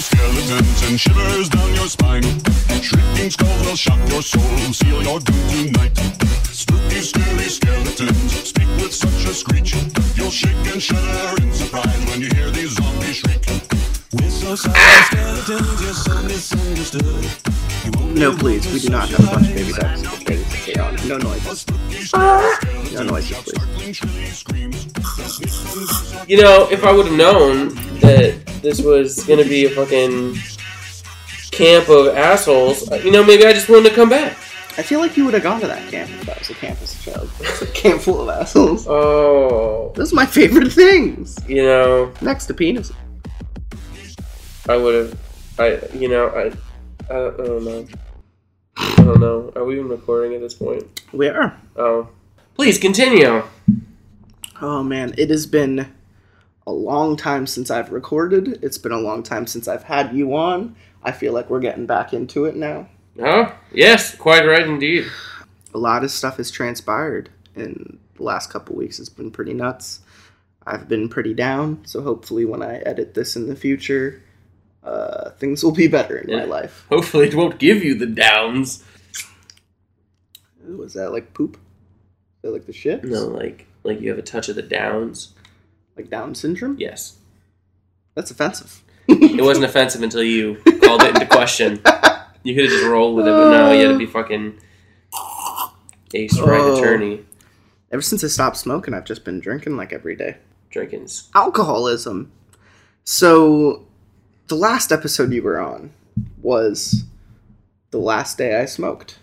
skeletons and shivers down your spine. Shrieking skulls will shock your soul, seal your doom tonight. Spooky, scary skeletons speak with such a screech. You'll shake and shudder in surprise when you hear these zombies shriek. We're so sorry, skeletons, you're so misunderstood. No, please, we do not have a bunch of baby ducks ready to on. No noises. Ah! No noises, please. You know, if I would have known that this was gonna be a fucking camp of assholes, uh, you know, maybe I just wanted to come back. I feel like you would have gone to that camp if that was a camp as a child. It's a camp full of assholes. Oh, Those are my favorite things. you know, Next to penis. I would have. I, you know, I, I, I don't know. I don't know. Are we even recording at this point? We are. Oh, please continue. Oh man, it has been a long time since I've recorded. It's been a long time since I've had you on. I feel like we're getting back into it now. Oh, yes, quite right indeed. A lot of stuff has transpired in the last couple weeks. It's been pretty nuts. I've been pretty down, so hopefully when I edit this in the future, uh, things will be better in my life. Hopefully, it won't give you the downs. Was that like poop? Is that like the shit? No, like, like you have a touch of the downs. Like Down syndrome? Yes. That's offensive. It wasn't offensive until you called it into question. You could have just rolled with it, but no, you had to be fucking ace right Oh. attorney. Ever since I stopped smoking, I've just been drinking like every day. Drinkins. alcoholism. So, the last episode you were on was the last day I smoked.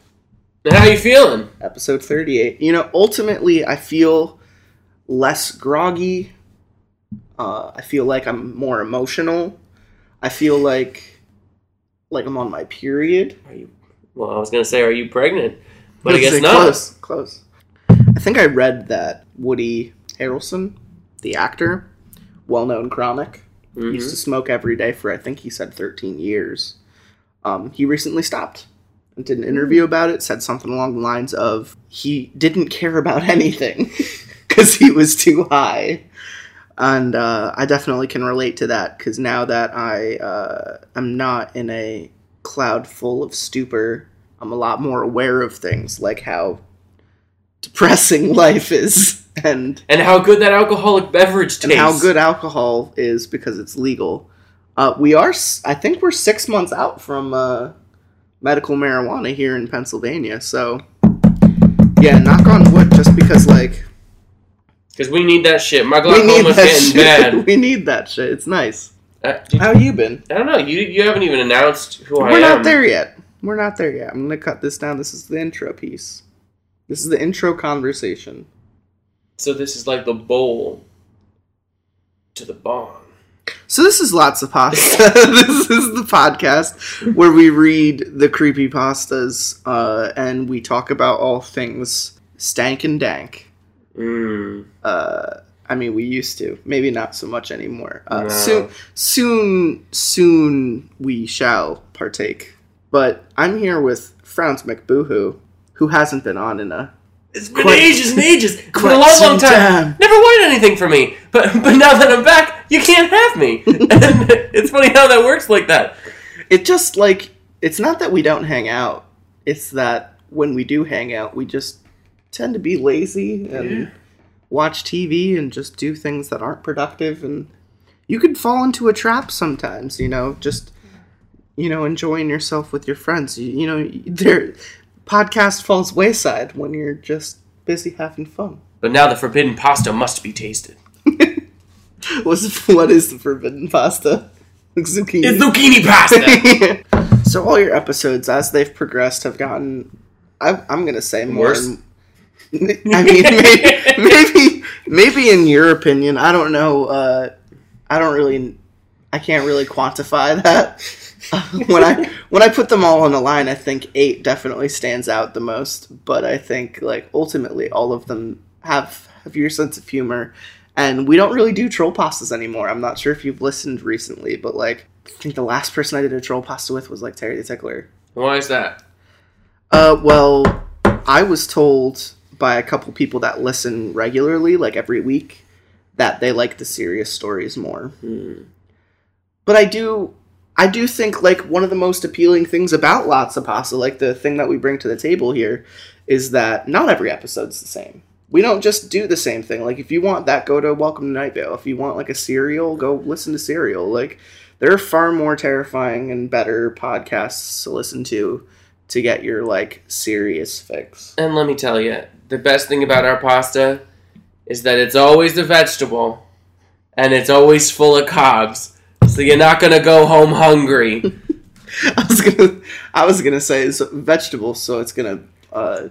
How are you feeling? Episode 38. You know, ultimately, I feel less groggy. Uh, I feel like I'm more emotional. I feel like like I'm on my period. Are you? Well, I was gonna say, are you pregnant? But I guess not. Close, close. I think I read that Woody Harrelson, the actor, well-known chronic, Mhm. used to smoke every day for I think he said 13 years. Um, he recently stopped and did an interview about it. Said something along the lines of he didn't care about anything because he was too high. And uh, I definitely can relate to that because now that I uh, am not in a cloud full of stupor, I'm a lot more aware of things like how depressing life is and And how good that alcoholic beverage tastes. and how good alcohol is because it's legal. Uh, we are, I think, we're six months out from uh, medical marijuana here in Pennsylvania. So, yeah, knock on wood. Just because, like, Because we need that shit. My glaucoma's getting shit. bad. we need that shit. It's nice. Uh, How you been? I don't know. You you haven't even announced who I am. We're not there yet. We're not there yet. I'm gonna cut this down. This is the intro piece. This is the intro conversation. So this is like the bowl to the bong. So this is lots of pasta. this is the podcast where we read the creepy pastas uh, and we talk about all things stank and dank. Mm. Uh, I mean, we used to. Maybe not so much anymore. Uh, No. Soon, soon, soon we shall partake. But I'm here with Franz McBoohoo, who hasn't been on in a It's been Quite- ages and ages. It's been a long, long time. time. Never wanted anything from me, but but now that I'm back, you can't have me. and it's funny how that works like that. it just like it's not that we don't hang out it's that when we do hang out we just tend to be lazy and Yeah. watch tv and just do things that aren't productive and you could fall into a trap sometimes you know just you know enjoying yourself with your friends you, you know their podcast falls wayside when you're just busy having fun But now the forbidden pasta must be tasted. What's, what is the forbidden pasta Like zucchini It's zucchini pasta. so all your episodes as they've progressed have gotten I, i'm gonna say more Worse? and- i mean maybe, maybe maybe in your opinion i don't know uh i don't really i can't really quantify that. Uh, when i when i put them all on a line i think eight definitely stands out the most but i think like ultimately all of them have have your sense of humor. And we don't really do troll pastas anymore. I'm not sure if you've listened recently but like i think the last person i did a troll pasta with was like terry the tickler. Why is that? uh, well, I was told by a couple people that listen regularly, like every week, that they like the serious stories more. Hmm. But I do, I do think like one of the most appealing things about Lots of Pasta, like the thing that we bring to the table here, is that not every episode's the same. We don't just do the same thing. Like if you want that, go to Welcome to Night Vale. If you want like a serial, go listen to Serial. Like there are far more terrifying and better podcasts to listen to to get your like serious fix. And let me tell you, the best thing about our pasta is that it's always a vegetable and it's always full of carbs. So you're not gonna go home hungry. I was gonna I was gonna say it's vegetable, so it's gonna uh,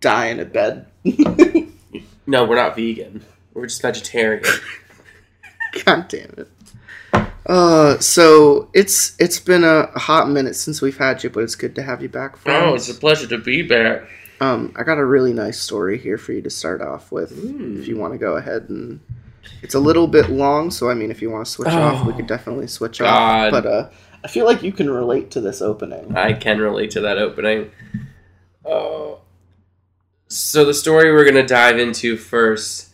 die in a bed. no, we're not vegan. We're just vegetarian. God damn it. Uh, so it's it's been a hot minute since we've had you, but it's good to have you back. Oh, it's a pleasure to be back. Um, I got a really nice story here for you to start off with. Mm. If you want to go ahead and, it's a little bit long, so I mean, if you want to switch off, we Oh, could definitely switch God. off. But uh, I feel like you can relate to this opening. I can relate to that opening. Oh. So the story we're gonna dive into first.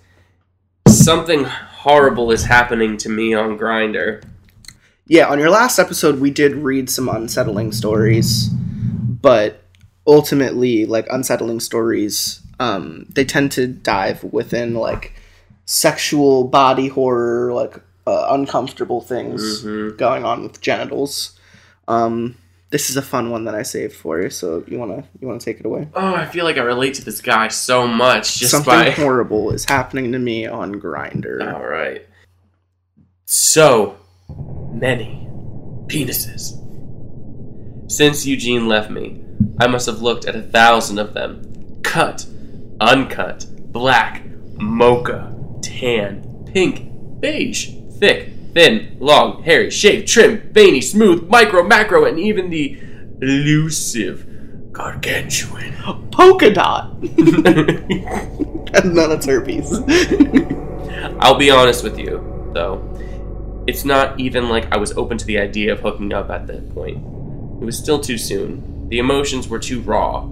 Something horrible is happening to me on Grindr. Yeah, on your last episode, we did read some unsettling stories, but ultimately, like unsettling stories, um, they tend to dive within like sexual body horror, like uh, uncomfortable things Mhm. going on with genitals. Um, this is a fun one that I saved for you, so you wanna you wanna take it away. Oh, I feel like I relate to this guy so much just Something by. horrible is happening to me on Grindr. All right. So many penises. Since Eugene left me, I must have looked at a thousand of them. Cut, uncut, black, mocha, tan, pink, beige, thick, thin, long, hairy, shaved, trim, veiny, smooth, micro, macro, and even the elusive gargantuan. Polka dot. and None of herpes. I'll be honest with you, though. It's not even like I was open to the idea of hooking up at that point. It was still too soon. The emotions were too raw.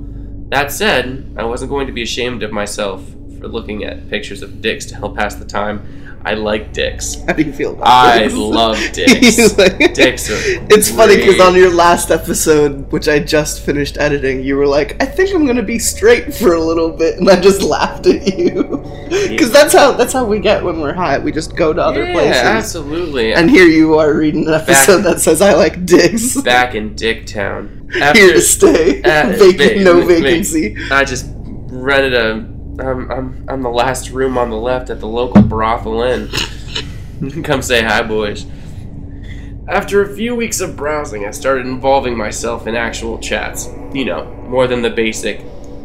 That said, I wasn't going to be ashamed of myself for looking at pictures of dicks to help pass the time. I like dicks. How do you feel about I this? love dicks. Like- Dicks are It's funny because on your last episode, which I just finished editing, you were like, "I think I'm gonna be straight for a little bit," and I just laughed at you because that's how that's how we get when we're high. We just go to other yeah, places. absolutely. And here you are reading an episode that says, "I like dicks." back in Dicktown. Here to stay. Uh, no va- vacancy. I just rented a. I'm, I'm, I'm the last room on the left at the local brothel inn. Come say hi, boys. After a few weeks of browsing, I started involving myself in actual chats. You know, more than the basic,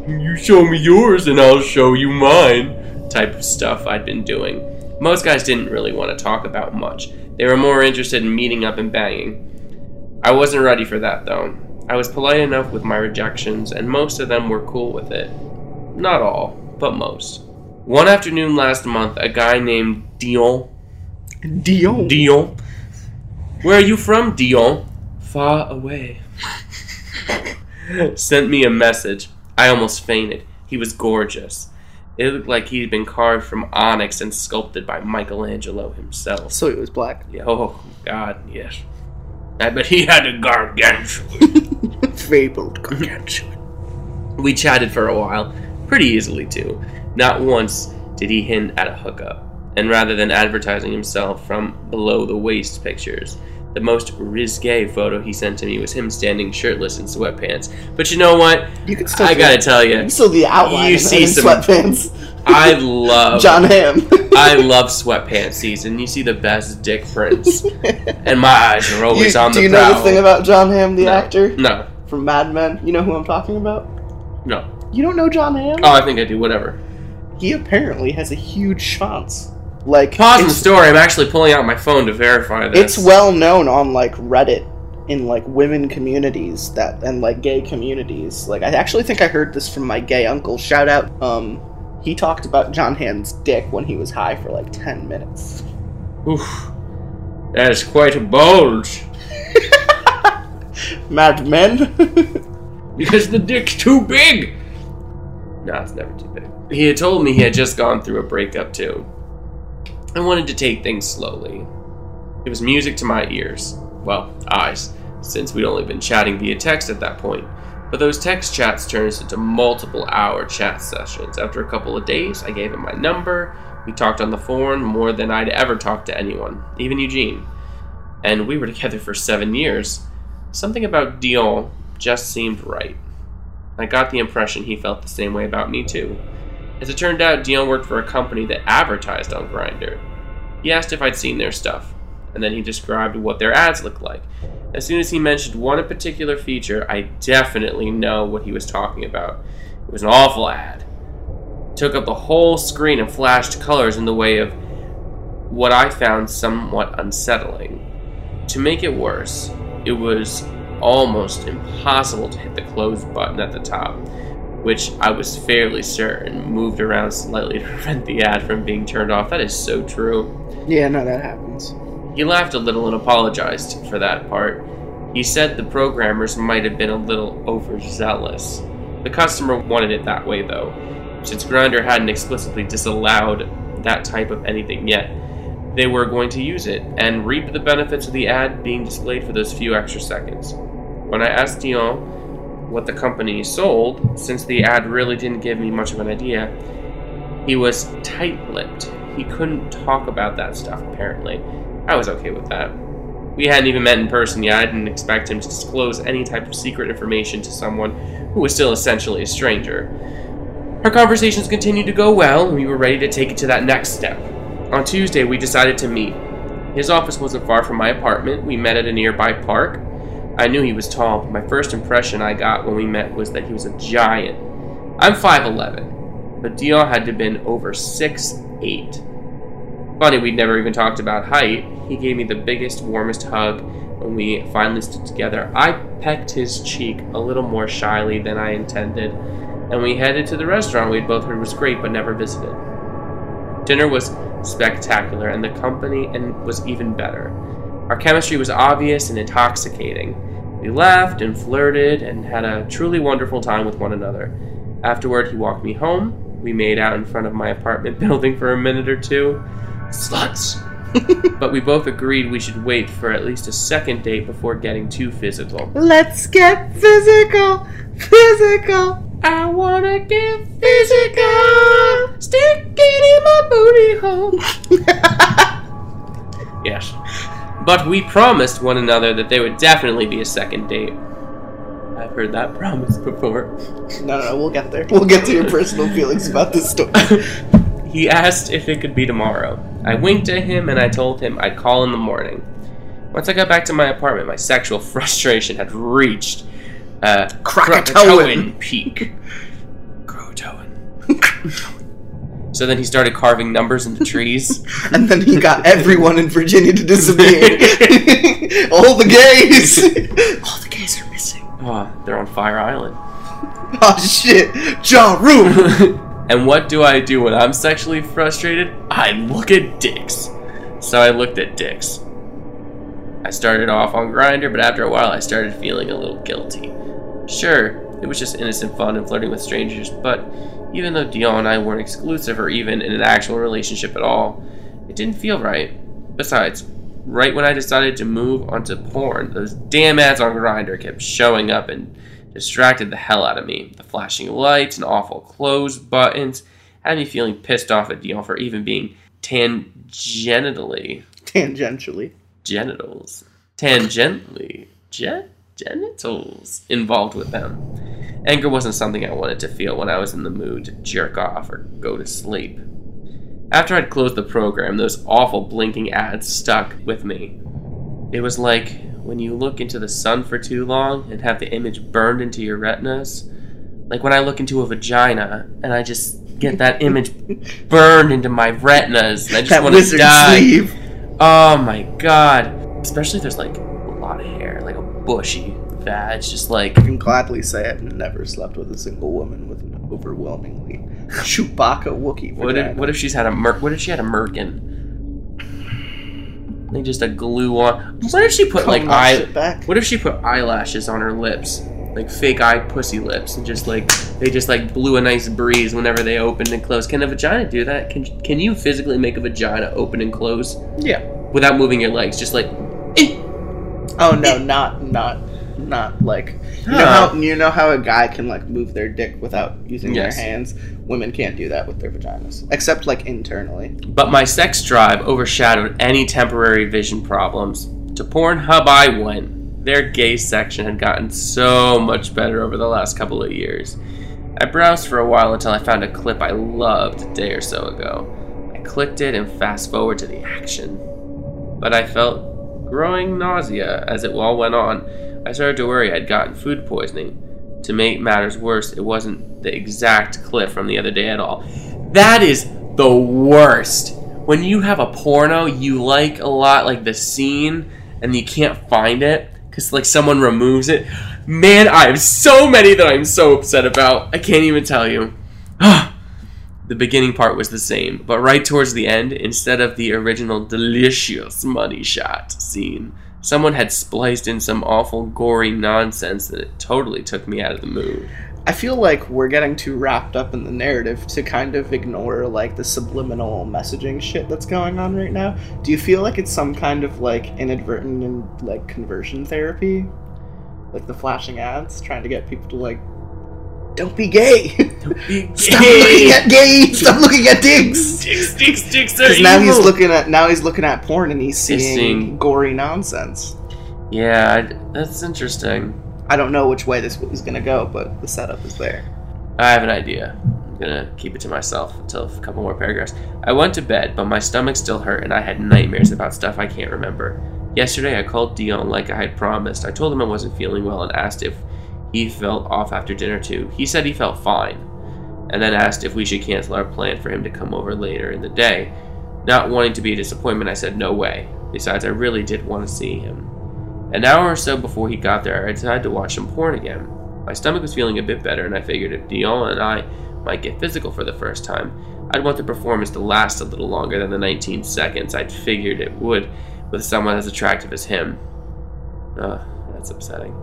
you show me yours and I'll show you mine type of stuff I'd been doing. Most guys didn't really want to talk about much. They were more interested in meeting up and banging. I wasn't ready for that though. I was polite enough with my rejections, and most of them were cool with it. Not all, but most. One afternoon last month, a guy named Dion. Dion. Dion. Where are you from, Dion? Far away. Sent me a message. I almost fainted. He was gorgeous. It looked like he'd been carved from onyx and sculpted by Michelangelo himself. So he was black. Yeah, Oh, God, yes. I bet he had a gargantuan. Fabled gargantuan. We chatted for a while, pretty easily too. Not once did he hint at a hookup. And rather than advertising himself from below the waist pictures, the most risque photo he sent to me was him standing shirtless in sweatpants. But you know what? You can still. I gotta it. tell you, You still the outline. You see some- sweatpants. I love Jon Hamm. I love sweatpants season. You see the best dick prints, and my eyes are always You- on do the you know the thing about Jon Hamm, the No. actor No, from Mad Men? You know who I'm talking about? no. You don't know Jon Hamm? Oh, I think I do. Whatever. he apparently has a huge schwanz. Like Pause the story. I'm actually pulling out my phone to verify this. it's well known on like Reddit in like women communities that and like gay communities. Like I actually think I heard this from my gay uncle. Shout out. Um, he talked about Jon Hamm's dick when he was high for like ten minutes. Oof. That is quite a bulge. Mad Men. Because the dick's too big. No, it's never too big. He had told me he had just gone through a breakup too. I wanted to take things slowly. It was music to my ears. Well, eyes. since we'd only been chatting via text at that point. But those text chats turned into multiple hour chat sessions. After a couple of days, I gave him my number. We talked on the phone more than I'd ever talked to anyone, even Eugene. And we were together for seven years. Something about Dion just seemed right. I got the impression he felt the same way about me too. As it turned out, Dion worked for a company that advertised on Grindr. He asked if I'd seen their stuff, and then he described what their ads looked like. As soon as he mentioned one particular feature, I definitely know what he was talking about. It was an awful ad. It took up the whole screen and flashed colors in the way of what I found somewhat unsettling. To make it worse, it was almost impossible to hit the close button at the top, which I was fairly certain moved around slightly to prevent the ad from being turned off. That is so true. Yeah, no, that happens. He laughed a little and apologized for that part. He said the programmers might have been a little overzealous. The customer wanted it that way, though, since Grindr hadn't explicitly disallowed that type of anything yet. They were going to use it and reap the benefits of the ad being displayed for those few extra seconds. When I asked Dion what the company sold, since the ad really didn't give me much of an idea, he was tight lipped. He couldn't talk about that stuff, apparently. I was okay with that. We hadn't even met in person yet. I didn't expect him to disclose any type of secret information to someone who was still essentially a stranger. Our conversations continued to go well, and we were ready to take it to that next step. On Tuesday, we decided to meet. His office wasn't far from my apartment. We met at a nearby park. I knew he was tall, but my first impression I got when we met was that he was a giant. I'm 5'11, but Dion had to have been over 6'8. Funny, we'd never even talked about height. He gave me the biggest, warmest hug when we finally stood together. I pecked his cheek a little more shyly than I intended, and we headed to the restaurant we'd both heard was great but never visited. Dinner was spectacular, and the company and was even better. Our chemistry was obvious and intoxicating. We laughed and flirted and had a truly wonderful time with one another. Afterward, he walked me home. We made out in front of my apartment building for a minute or two. Sluts! but we both agreed we should wait for at least a second date before getting too physical. Let's get physical, physical. I wanna get physical, stick it in my booty hole. But we promised one another that there would definitely be a second date. I've heard that promise before. No, no, no, we'll get there. We'll get to your personal feelings about this story. He asked if it could be tomorrow. I winked at him and I told him I'd call in the morning. Once I got back to my apartment, my sexual frustration had reached uh, a Krakatoan. peak. Croatoan. so then he started carving numbers into trees. And then he got everyone in Virginia to disappear. All the gays. All the gays are missing. Oh, they're on Fire Island. Oh shit, Ja Rule. and what do I do when I'm sexually frustrated? I look at dicks. So I looked at dicks. I started off on Grindr, but after a while I started feeling a little guilty. Sure, it was just innocent fun and flirting with strangers, but even though Dion and I weren't exclusive or even in an actual relationship at all, it didn't feel right. Besides, right when I decided to move onto porn, those damn ads on Grindr kept showing up and distracted the hell out of me. The flashing lights and awful close buttons had me feeling pissed off at Dion for even being tangentially Tangentially. genitals tangentially gen- genitals involved with them. Anger wasn't something I wanted to feel when I was in the mood to jerk off or go to sleep. After I'd closed the program, those awful blinking ads stuck with me. It was like when you look into the sun for too long and have the image burned into your retinas. Like when I look into a vagina and I just get that image burned into my retinas and I just want to die. sleeve. Oh my god. Especially if there's like a lot of hair, like bushy vag, just like I can gladly say I've never slept with a single woman with an overwhelmingly Chewbacca Wookiee what if, what if she's had a mer- what if she had a merkin? Like just a glue on. What if she put like eye? back. What if she put eyelashes on her lips, like fake eye pussy lips, and just like they just like blew a nice breeze whenever they opened and closed? Can a vagina do that? Can can you physically make a vagina open and close Yeah. without moving your legs? Just like, eh. Oh no, not not not like you know how you know how a guy can like move their dick without using Yes. their hands. Women can't do that with their vaginas, except like internally. But my sex drive overshadowed any temporary vision problems. To Pornhub I went. Their gay section had gotten so much better over the last couple of years. I browsed for a while until I found a clip I loved a day or so ago. I clicked it and fast forward to the action. But I felt growing nausea as it all went on. I started to worry I'd gotten food poisoning. To make matters worse, it wasn't the exact clip from the other day at all. That is the worst. When you have a porno you like a lot, like the scene, and you can't find it because like someone removes it. Man, I have so many that I'm so upset about. I can't even tell you. the beginning part was the same, but right towards the end, instead of the original delicious money shot scene, someone had spliced in some awful gory nonsense that it totally took me out of the mood. I feel like we're getting too wrapped up in the narrative to kind of ignore like the subliminal messaging shit that's going on right now. Do you feel like it's some kind of like inadvertent and like conversion therapy? Like the flashing ads trying to get people to like don't be gay. Stop looking at gays. Stop looking at dicks. Dicks, dicks, dicks Because now he's looking at now he's looking at porn and he's seeing, seeing- gory nonsense. Yeah, I- that's interesting. I don't know which way this is gonna go, but the setup is there. I have an idea. I'm gonna keep it to myself until a couple more paragraphs. I went to bed, but my stomach still hurt and I had nightmares about stuff I can't remember. Yesterday, I called Dion like I had promised. I told him I wasn't feeling well and asked if he felt off after dinner too. He said he felt fine, and then asked if we should cancel our plan for him to come over later in the day. Not wanting to be a disappointment, I said no way. Besides, I really did want to see him. An hour or so before he got there, I decided to watch some porn again. My stomach was feeling a bit better, and I figured if Dion and I might get physical for the first time, I'd want the performance to last a little longer than the 19 seconds I'd figured it would with someone as attractive as him. Ugh, that's upsetting.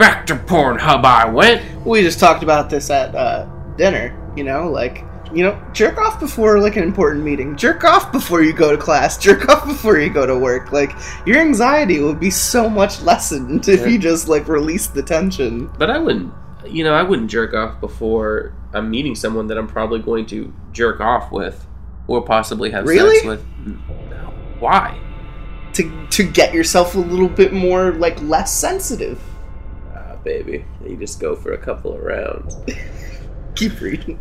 Back to Pornhub I went. We just talked about this at uh, dinner. You know, like you know, jerk off before like an important meeting. Jerk off before you go to class. Jerk off before you go to work. Like your anxiety would be so much lessened if you just like released the tension. But I wouldn't, you know, I wouldn't jerk off before I'm meeting someone that I'm probably going to jerk off with or possibly have Really? sex with. Why? to to get yourself a little bit more like less sensitive. Baby. You just go for a couple of rounds. Keep reading.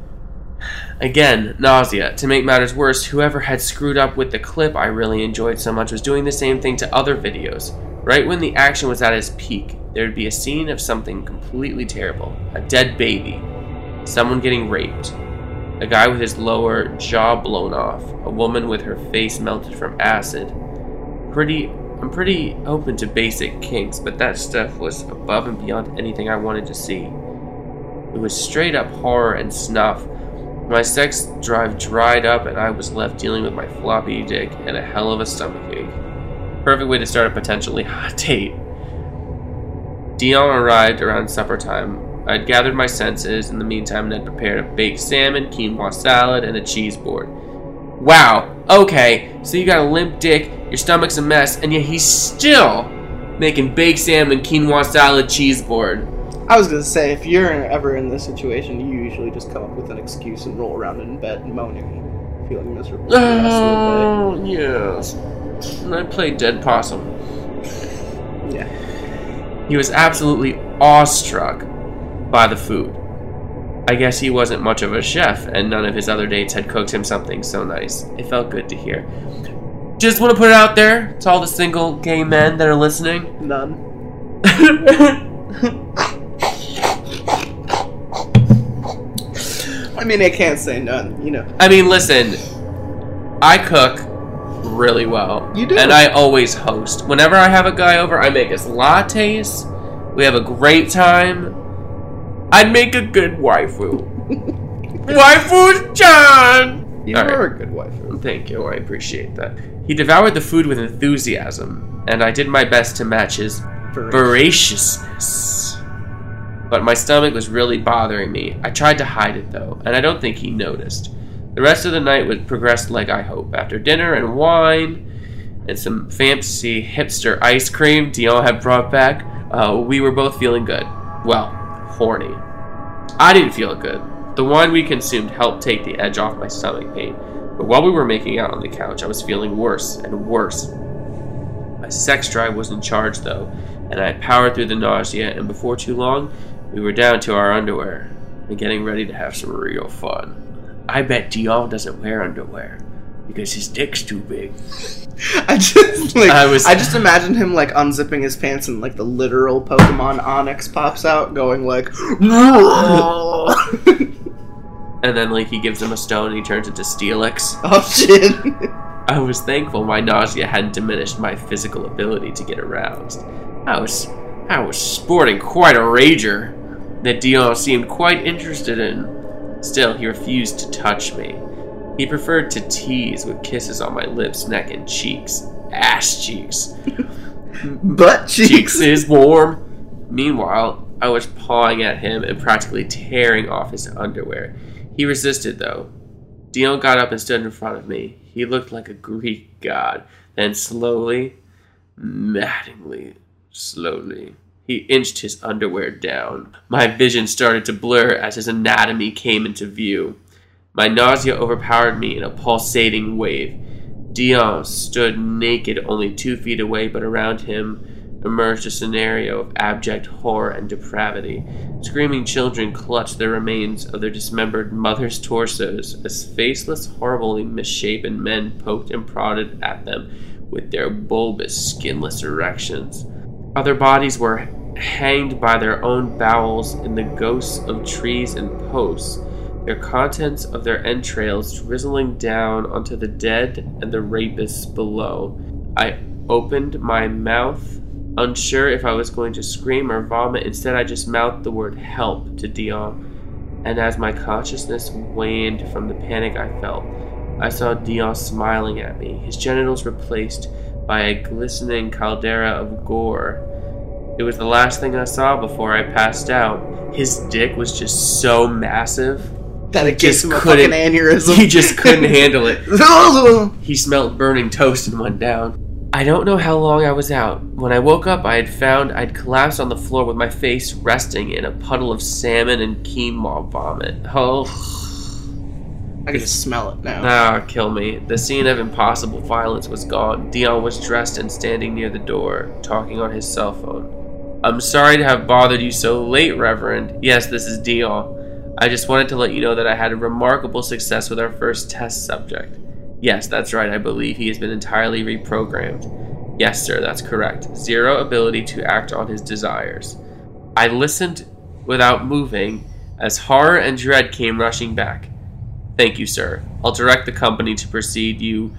Again, nausea. To make matters worse, whoever had screwed up with the clip I really enjoyed so much was doing the same thing to other videos. Right when the action was at its peak, there'd be a scene of something completely terrible a dead baby, someone getting raped, a guy with his lower jaw blown off, a woman with her face melted from acid. Pretty. I'm pretty open to basic kinks, but that stuff was above and beyond anything I wanted to see. It was straight up horror and snuff. My sex drive dried up and I was left dealing with my floppy dick and a hell of a stomachache. Perfect way to start a potentially hot date. Dion arrived around supper time. I'd gathered my senses in the meantime and had prepared a baked salmon, quinoa salad, and a cheese board. Wow, okay, so you got a limp dick, your stomach's a mess, and yet he's still making baked salmon, quinoa salad, cheese board. I was gonna say, if you're ever in this situation, you usually just come up with an excuse and roll around in bed moaning, feeling miserable. Oh, yes. And I played Dead Possum. Yeah. He was absolutely awestruck by the food. I guess he wasn't much of a chef, and none of his other dates had cooked him something so nice. It felt good to hear. Just want to put it out there to all the single gay men that are listening. None. I mean, I can't say none. You know. I mean, listen, I cook really well. You do. And I always host. Whenever I have a guy over, I make us lattes. We have a great time. I'd make a good waifu. waifu John! You All are right. a good wife. Thank you, I appreciate that. He devoured the food with enthusiasm, and I did my best to match his voraciousness. But my stomach was really bothering me. I tried to hide it though, and I don't think he noticed. The rest of the night was progressed like I hope. After dinner and wine and some fancy hipster ice cream Dion had brought back, uh, we were both feeling good. Well, horny. I didn't feel good. The wine we consumed helped take the edge off my stomach pain, but while we were making out on the couch, I was feeling worse and worse. My sex drive was in charge, though, and I powered through the nausea, and before too long, we were down to our underwear and getting ready to have some real fun. I bet Dion doesn't wear underwear because his dick's too big. I just like I I, just imagine him like unzipping his pants and like the literal Pokemon Onix pops out, going like. And then, like, he gives him a stone and he turns into Steelix. Oh shit! I was thankful my nausea hadn't diminished my physical ability to get aroused. I was I was sporting quite a rager that Dion seemed quite interested in. Still, he refused to touch me. He preferred to tease with kisses on my lips, neck, and cheeks. Ass cheeks. Butt cheeks. Cheeks is warm. Meanwhile, I was pawing at him and practically tearing off his underwear. He resisted, though. Dion got up and stood in front of me. He looked like a Greek god. Then slowly, maddeningly, slowly, he inched his underwear down. My vision started to blur as his anatomy came into view. My nausea overpowered me in a pulsating wave. Dion stood naked only two feet away, but around him emerged a scenario of abject horror and depravity. Screaming children clutched the remains of their dismembered mothers' torsos as faceless, horribly misshapen men poked and prodded at them with their bulbous, skinless erections. Other bodies were hanged by their own bowels in the ghosts of trees and posts, their contents of their entrails drizzling down onto the dead and the rapists below. I opened my mouth, unsure if I was going to scream or vomit. Instead, I just mouthed the word help to Dion. And as my consciousness waned from the panic I felt, I saw Dion smiling at me, his genitals replaced by a glistening caldera of gore. It was the last thing I saw before I passed out. His dick was just so massive, That it just him couldn't- aneurysm. he just couldn't handle it. He smelled burning toast and went down. I don't know how long I was out. When I woke up, I had found I'd collapsed on the floor with my face resting in a puddle of salmon and quinoa vomit. Oh, I can just smell it now. ah, kill me. The scene of impossible violence was gone. Dion was dressed and standing near the door, talking on his cell phone. I'm sorry to have bothered you so late, Reverend. Yes, this is Dion. I just wanted to let you know that I had a remarkable success with our first test subject. Yes, that's right. I believe he has been entirely reprogrammed. Yes, sir, that's correct. Zero ability to act on his desires. I listened without moving as horror and dread came rushing back. Thank you, sir. I'll direct the company to proceed you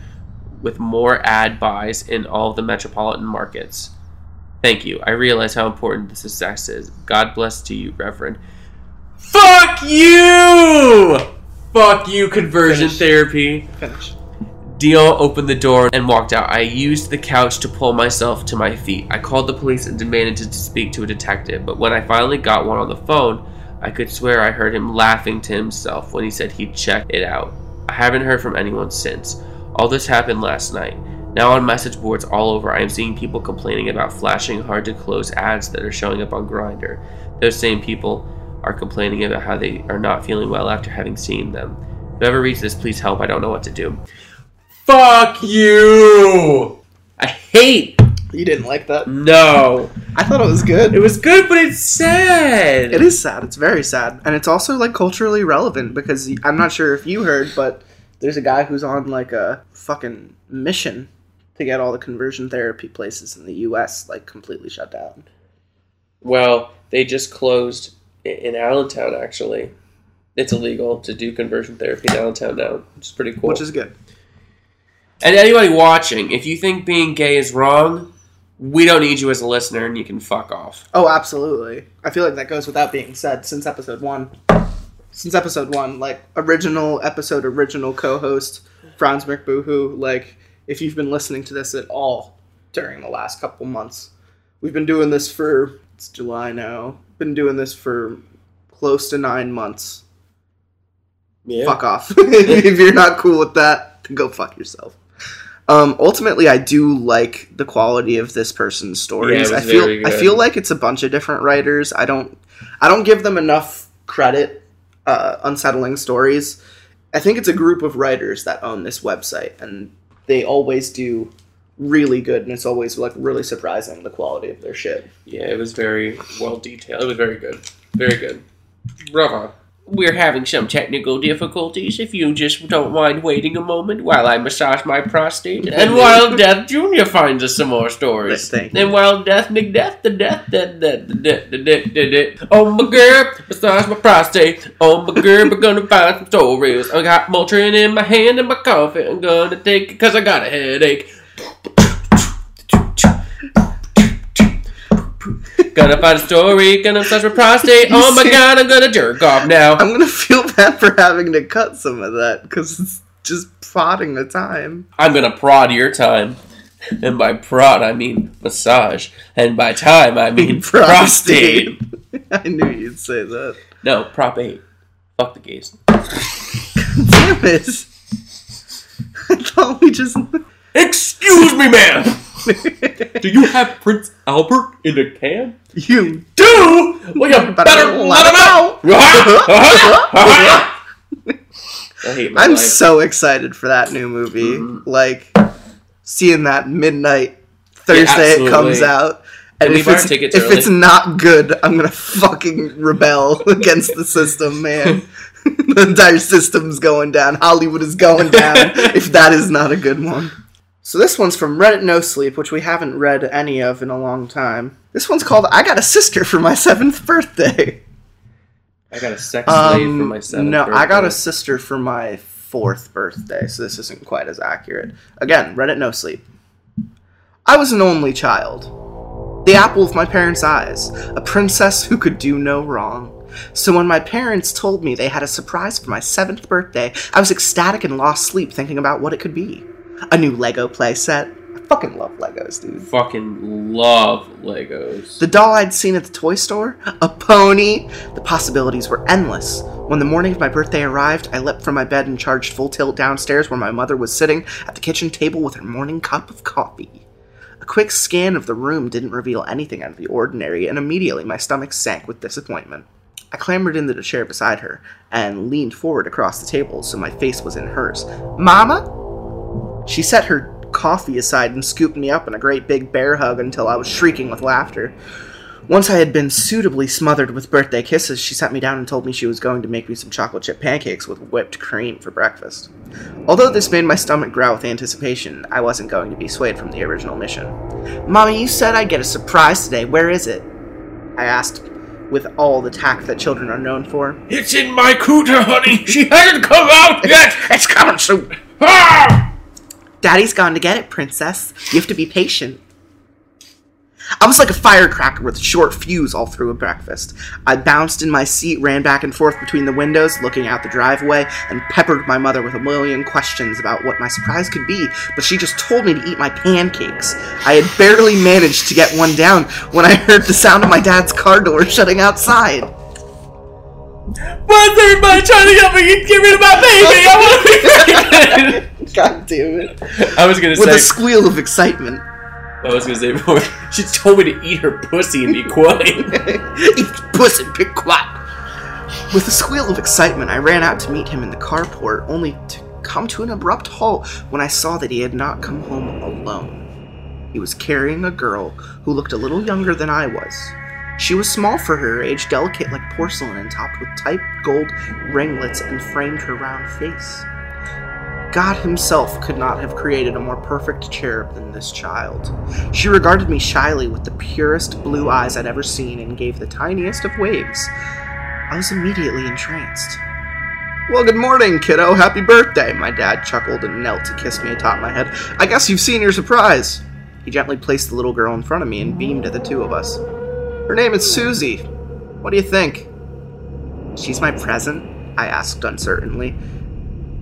with more ad buys in all the metropolitan markets. Thank you. I realize how important the success is. God bless to you, Reverend. Fuck you! Fuck you, conversion Finish. therapy. Finish. Dion opened the door and walked out. I used the couch to pull myself to my feet. I called the police and demanded to speak to a detective, but when I finally got one on the phone, I could swear I heard him laughing to himself when he said he'd check it out. I haven't heard from anyone since. All this happened last night. Now on message boards all over, I am seeing people complaining about flashing hard to close ads that are showing up on Grindr. Those same people are complaining about how they are not feeling well after having seen them. Whoever reads this, please help. I don't know what to do. Fuck you! I hate. You didn't like that? No. I thought it was good. It was good, but it's sad. It is sad. It's very sad, and it's also like culturally relevant because I'm not sure if you heard, but there's a guy who's on like a fucking mission to get all the conversion therapy places in the U.S. like completely shut down. Well, they just closed in Allentown. Actually, it's illegal to do conversion therapy in Allentown now, which is pretty cool. Which is good. and anybody watching, if you think being gay is wrong, we don't need you as a listener, and you can fuck off. Oh, absolutely. I feel like that goes without being said since episode one. Since episode one, like original episode, original co-host Franz McBoohoo. Like, if you've been listening to this at all during the last couple months, we've been doing this for it's July now. Been doing this for close to nine months. Yeah. Fuck off. if you're not cool with that, then go fuck yourself. Um, ultimately, I do like the quality of this person's stories. Yeah, I feel I feel like it's a bunch of different writers. I don't I don't give them enough credit. Uh, unsettling stories. I think it's a group of writers that own this website, and they always do really good, and it's always like really surprising the quality of their shit. Yeah, it was very well detailed. It was very good. Very good. Bravo. We're having some technical difficulties. If you just don't mind waiting a moment while I massage my prostate, and while Death Junior finds us some more stories, Thank you. and while Death McDeath, the death, the death, the death, the death, the death. Oh my girl, massage my prostate. Oh my girl, we're gonna find some stories. I got Motrin in my hand and my coffee. I'm gonna take it cause I got a headache. Gonna find a story, gonna touch my prostate. Oh my god, I'm gonna jerk off now. I'm gonna feel bad for having to cut some of that because it's just prodding the time. I'm gonna prod your time. And by prod, I mean massage. And by time, I mean prostate. I knew you'd say that. No, prop 8. Fuck the gays. Damn it! I thought we just. Excuse me, ma'am! Do you have Prince Albert in a can? you Do? Well, you better let him out! Uh-huh. Uh-huh. Uh-huh. I hate my I'm life. so excited for that new movie. Mhm. Like seeing that midnight Thursday it comes out. And if it's, tickets if early? it's not good, I'm gonna fucking rebel against the system, man. the entire system's going down. Hollywood is going down. if that is not a good one. So this one's from Reddit No Sleep, which we haven't read any of in a long time. This one's called "I Got a Sister for My Seventh Birthday." I got a sex slave Um, for my seventh no, I got a sister for my fourth birthday, so this isn't quite as accurate. Again, Reddit no sleep. I was an only child, the apple of my parents' eyes, a princess who could do no wrong. So when my parents told me they had a surprise for my seventh birthday, I was ecstatic and lost sleep thinking about what it could be. A new Lego playset. I fucking love Legos, dude. Fucking love Legos. The doll I'd seen at the toy store? A pony? The possibilities were endless. When the morning of my birthday arrived, I leapt from my bed and charged full tilt downstairs where my mother was sitting at the kitchen table with her morning cup of coffee. A quick scan of the room didn't reveal anything out of the ordinary, and immediately my stomach sank with disappointment. I clambered into the chair beside her and leaned forward across the table so my face was in hers. Mama? She set her coffee aside and scooped me up in a great big bear hug until I was shrieking with laughter. Once I had been suitably smothered with birthday kisses, she sat me down and told me she was going to make me some chocolate chip pancakes with whipped cream for breakfast. Although this made my stomach growl with anticipation, I wasn't going to be swayed from the original mission. Mommy, you said I'd get a surprise today. Where is it? I asked, with all the tact that children are known for. It's in my cooter, honey. She hasn't come out yet. It's coming soon! Ah! Daddy's gone to get it, princess. You have to be patient. I was like a firecracker with a short fuse all through a breakfast. I bounced in my seat, ran back and forth between the windows, looking out the driveway, and peppered my mother with a million questions about what my surprise could be, but she just told me to eat my pancakes. I had barely managed to get one down when I heard the sound of my dad's car door shutting outside. Why's everybody trying to help me get rid of my baby? I want to be God damn it. I was gonna say With say. a squeal of excitement. I was gonna say before. She told me to eat her pussy and be quiet. Eat puss and pick quiet. With a squeal of excitement, I ran out to meet him in the carport, only to come to an abrupt halt when I saw that he had not come home alone. He was carrying a girl who looked a little younger than I was. She was small for her age, delicate like porcelain, and topped with tight gold ringlets and framed her round face. God himself could not have created a more perfect cherub than this child. She regarded me shyly with the purest blue eyes I'd ever seen and gave the tiniest of waves. I was immediately entranced. Well, good morning, kiddo. Happy birthday. My dad chuckled and knelt to kiss me atop my head. I guess you've seen your surprise. He gently placed the little girl in front of me and beamed at the two of us. Her name is Susie. What do you think? She's my present? I asked uncertainly.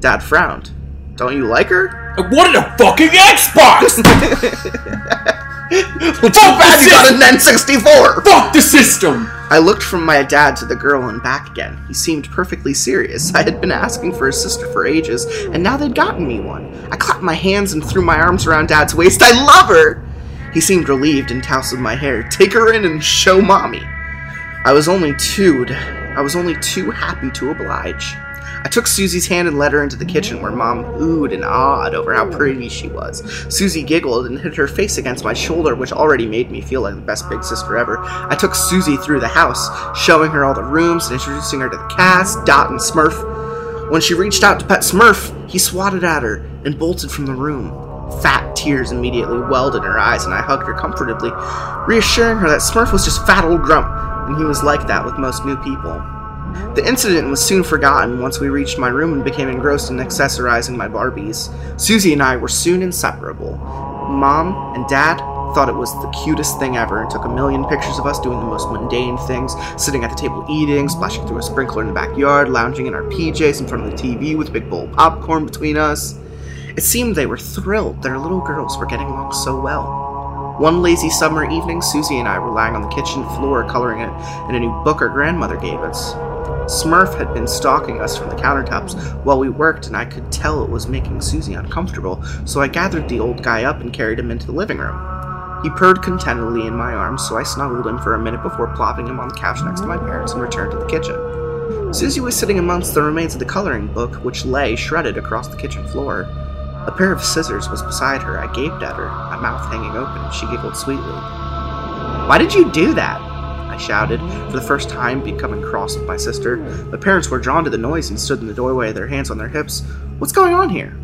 Dad frowned. Don't you like her? I wanted a fucking Xbox. too bad you got an N64! Fuck the system! I looked from my dad to the girl and back again. He seemed perfectly serious. I had been asking for a sister for ages, and now they'd gotten me one. I clapped my hands and threw my arms around dad's waist. I love her! He seemed relieved and tousled my hair. Take her in and show mommy. I was only too. I was only too happy to oblige. I took Susie's hand and led her into the kitchen where Mom oohed and awed over how pretty she was. Susie giggled and hit her face against my shoulder, which already made me feel like the best big sister ever. I took Susie through the house, showing her all the rooms and introducing her to the cast, Dot, and Smurf. When she reached out to pet Smurf, he swatted at her and bolted from the room. Fat tears immediately welled in her eyes, and I hugged her comfortably, reassuring her that Smurf was just fat old grump, and he was like that with most new people. The incident was soon forgotten once we reached my room and became engrossed in accessorizing my Barbies. Susie and I were soon inseparable. Mom and Dad thought it was the cutest thing ever and took a million pictures of us doing the most mundane things sitting at the table eating, splashing through a sprinkler in the backyard, lounging in our PJs in front of the TV with a big bowl of popcorn between us. It seemed they were thrilled their little girls were getting along so well. One lazy summer evening, Susie and I were lying on the kitchen floor coloring it in a new book our grandmother gave us. Smurf had been stalking us from the countertops while we worked, and I could tell it was making Susie uncomfortable, so I gathered the old guy up and carried him into the living room. He purred contentedly in my arms, so I snuggled him for a minute before plopping him on the couch next to my parents and returned to the kitchen. Susie was sitting amongst the remains of the coloring book, which lay shredded across the kitchen floor. A pair of scissors was beside her. I gaped at her, my mouth hanging open. She giggled sweetly. Why did you do that? I shouted, for the first time becoming cross with my sister. My parents were drawn to the noise and stood in the doorway, their hands on their hips. What's going on here?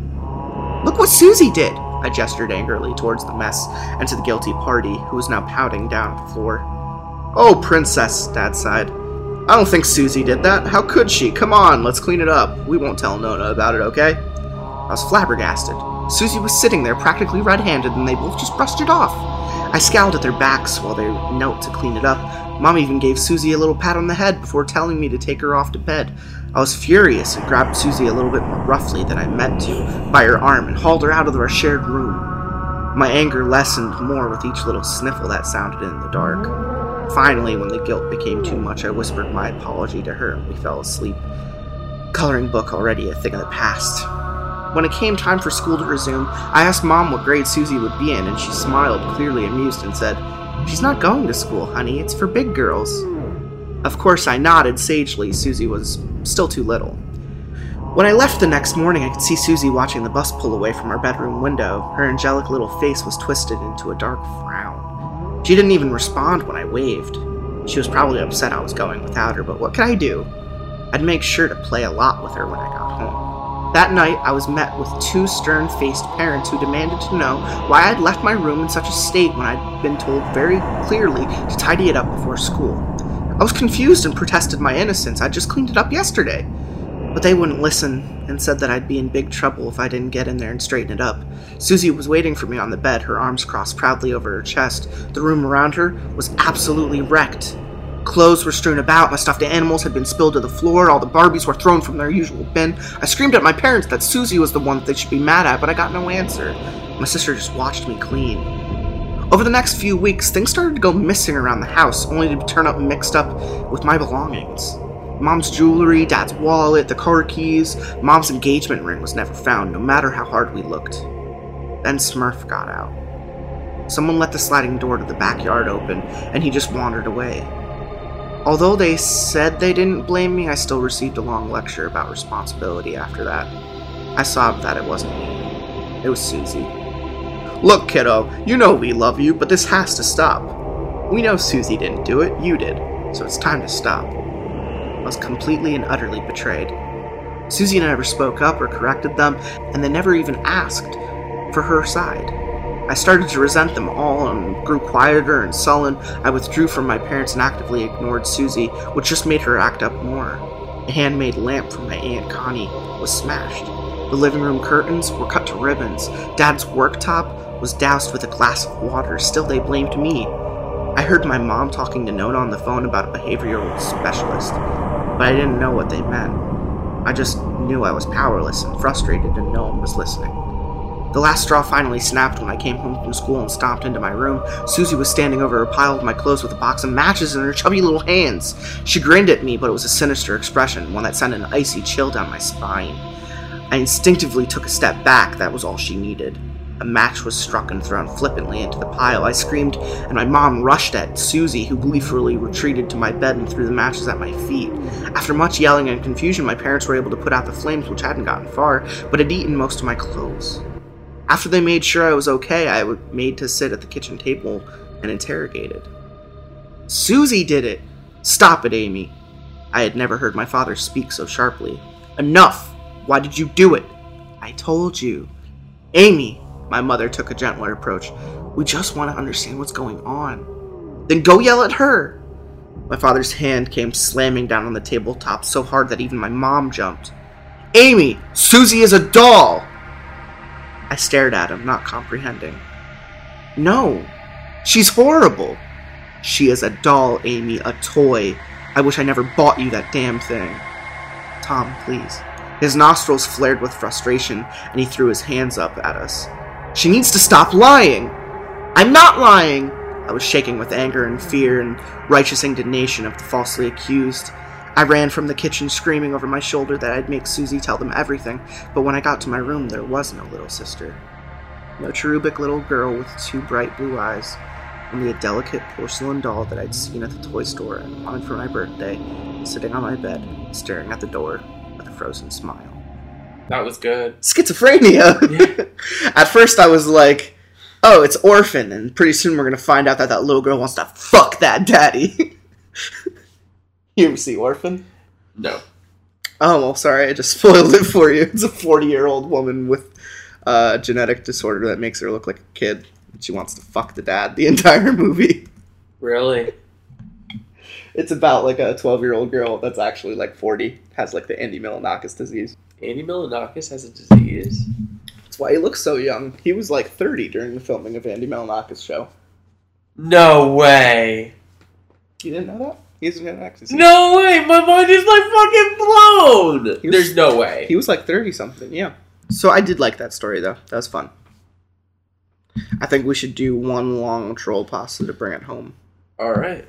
Look what Susie did! I gestured angrily towards the mess and to the guilty party, who was now pouting down at the floor. Oh, princess, Dad sighed. I don't think Susie did that. How could she? Come on, let's clean it up. We won't tell Nona about it, okay? I was flabbergasted. Susie was sitting there practically red handed, and they both just brushed it off. I scowled at their backs while they knelt to clean it up. Mom even gave Susie a little pat on the head before telling me to take her off to bed. I was furious and grabbed Susie a little bit more roughly than I meant to by her arm and hauled her out of our shared room. My anger lessened more with each little sniffle that sounded in the dark. Finally, when the guilt became too much, I whispered my apology to her and we fell asleep. Coloring book already a thing of the past. When it came time for school to resume, I asked Mom what grade Susie would be in, and she smiled, clearly amused, and said, She's not going to school, honey. It's for big girls. Of course, I nodded sagely. Susie was still too little. When I left the next morning, I could see Susie watching the bus pull away from our bedroom window. Her angelic little face was twisted into a dark frown. She didn't even respond when I waved. She was probably upset I was going without her, but what could I do? I'd make sure to play a lot with her when I got home. That night, I was met with two stern faced parents who demanded to know why I'd left my room in such a state when I'd been told very clearly to tidy it up before school. I was confused and protested my innocence. I just cleaned it up yesterday. But they wouldn't listen and said that I'd be in big trouble if I didn't get in there and straighten it up. Susie was waiting for me on the bed, her arms crossed proudly over her chest. The room around her was absolutely wrecked. Clothes were strewn about, my stuffed animals had been spilled to the floor, all the Barbies were thrown from their usual bin. I screamed at my parents that Susie was the one that they should be mad at, but I got no answer. My sister just watched me clean. Over the next few weeks, things started to go missing around the house, only to turn up mixed up with my belongings. Mom's jewelry, Dad's wallet, the car keys, Mom's engagement ring was never found, no matter how hard we looked. Then Smurf got out. Someone let the sliding door to the backyard open, and he just wandered away. Although they said they didn't blame me, I still received a long lecture about responsibility after that. I sobbed that it wasn't me. It was Susie. Look, kiddo, you know we love you, but this has to stop. We know Susie didn't do it, you did, so it's time to stop. I was completely and utterly betrayed. Susie never spoke up or corrected them, and they never even asked for her side. I started to resent them all and grew quieter and sullen. I withdrew from my parents and actively ignored Susie, which just made her act up more. A handmade lamp from my Aunt Connie was smashed. The living room curtains were cut to ribbons. Dad's worktop was doused with a glass of water. Still, they blamed me. I heard my mom talking to Nona on the phone about a behavioral specialist, but I didn't know what they meant. I just knew I was powerless and frustrated and no one was listening. The last straw finally snapped when I came home from school and stomped into my room. Susie was standing over a pile of my clothes with a box of matches in her chubby little hands. She grinned at me, but it was a sinister expression, one that sent an icy chill down my spine. I instinctively took a step back, that was all she needed. A match was struck and thrown flippantly into the pile. I screamed, and my mom rushed at Susie, who gleefully retreated to my bed and threw the matches at my feet. After much yelling and confusion, my parents were able to put out the flames, which hadn't gotten far, but had eaten most of my clothes. After they made sure I was okay, I was made to sit at the kitchen table and interrogated. Susie did it! Stop it, Amy! I had never heard my father speak so sharply. Enough! Why did you do it? I told you. Amy, my mother took a gentler approach. We just want to understand what's going on. Then go yell at her. My father's hand came slamming down on the tabletop so hard that even my mom jumped. Amy, Susie is a doll! I stared at him, not comprehending. No, she's horrible. She is a doll, Amy, a toy. I wish I never bought you that damn thing. Tom, please. His nostrils flared with frustration, and he threw his hands up at us. She needs to stop lying! I'm not lying! I was shaking with anger and fear and righteous indignation of the falsely accused. I ran from the kitchen screaming over my shoulder that I'd make Susie tell them everything, but when I got to my room, there was no little sister. No cherubic little girl with two bright blue eyes, only a delicate porcelain doll that I'd seen at the toy store and wanted for my birthday, sitting on my bed, staring at the door with a frozen smile. That was good. Schizophrenia! at first, I was like, oh, it's Orphan, and pretty soon we're gonna find out that that little girl wants to fuck that daddy. you ever see Orphan? No. Oh, well, sorry, I just spoiled it for you. It's a 40 year old woman with a genetic disorder that makes her look like a kid. She wants to fuck the dad the entire movie. Really? It's about like a 12 year old girl that's actually like 40, has like the Andy Milonakis disease. Andy Milonakis has a disease. That's why he looks so young. He was like 30 during the filming of Andy Milonakis' show. No way. You didn't know that? He has a genetic disease. No way. My mind is like fucking blown. Was- There's no way. He was like 30 something, yeah. So I did like that story though. That was fun. I think we should do one long troll pasta to bring it home. All right.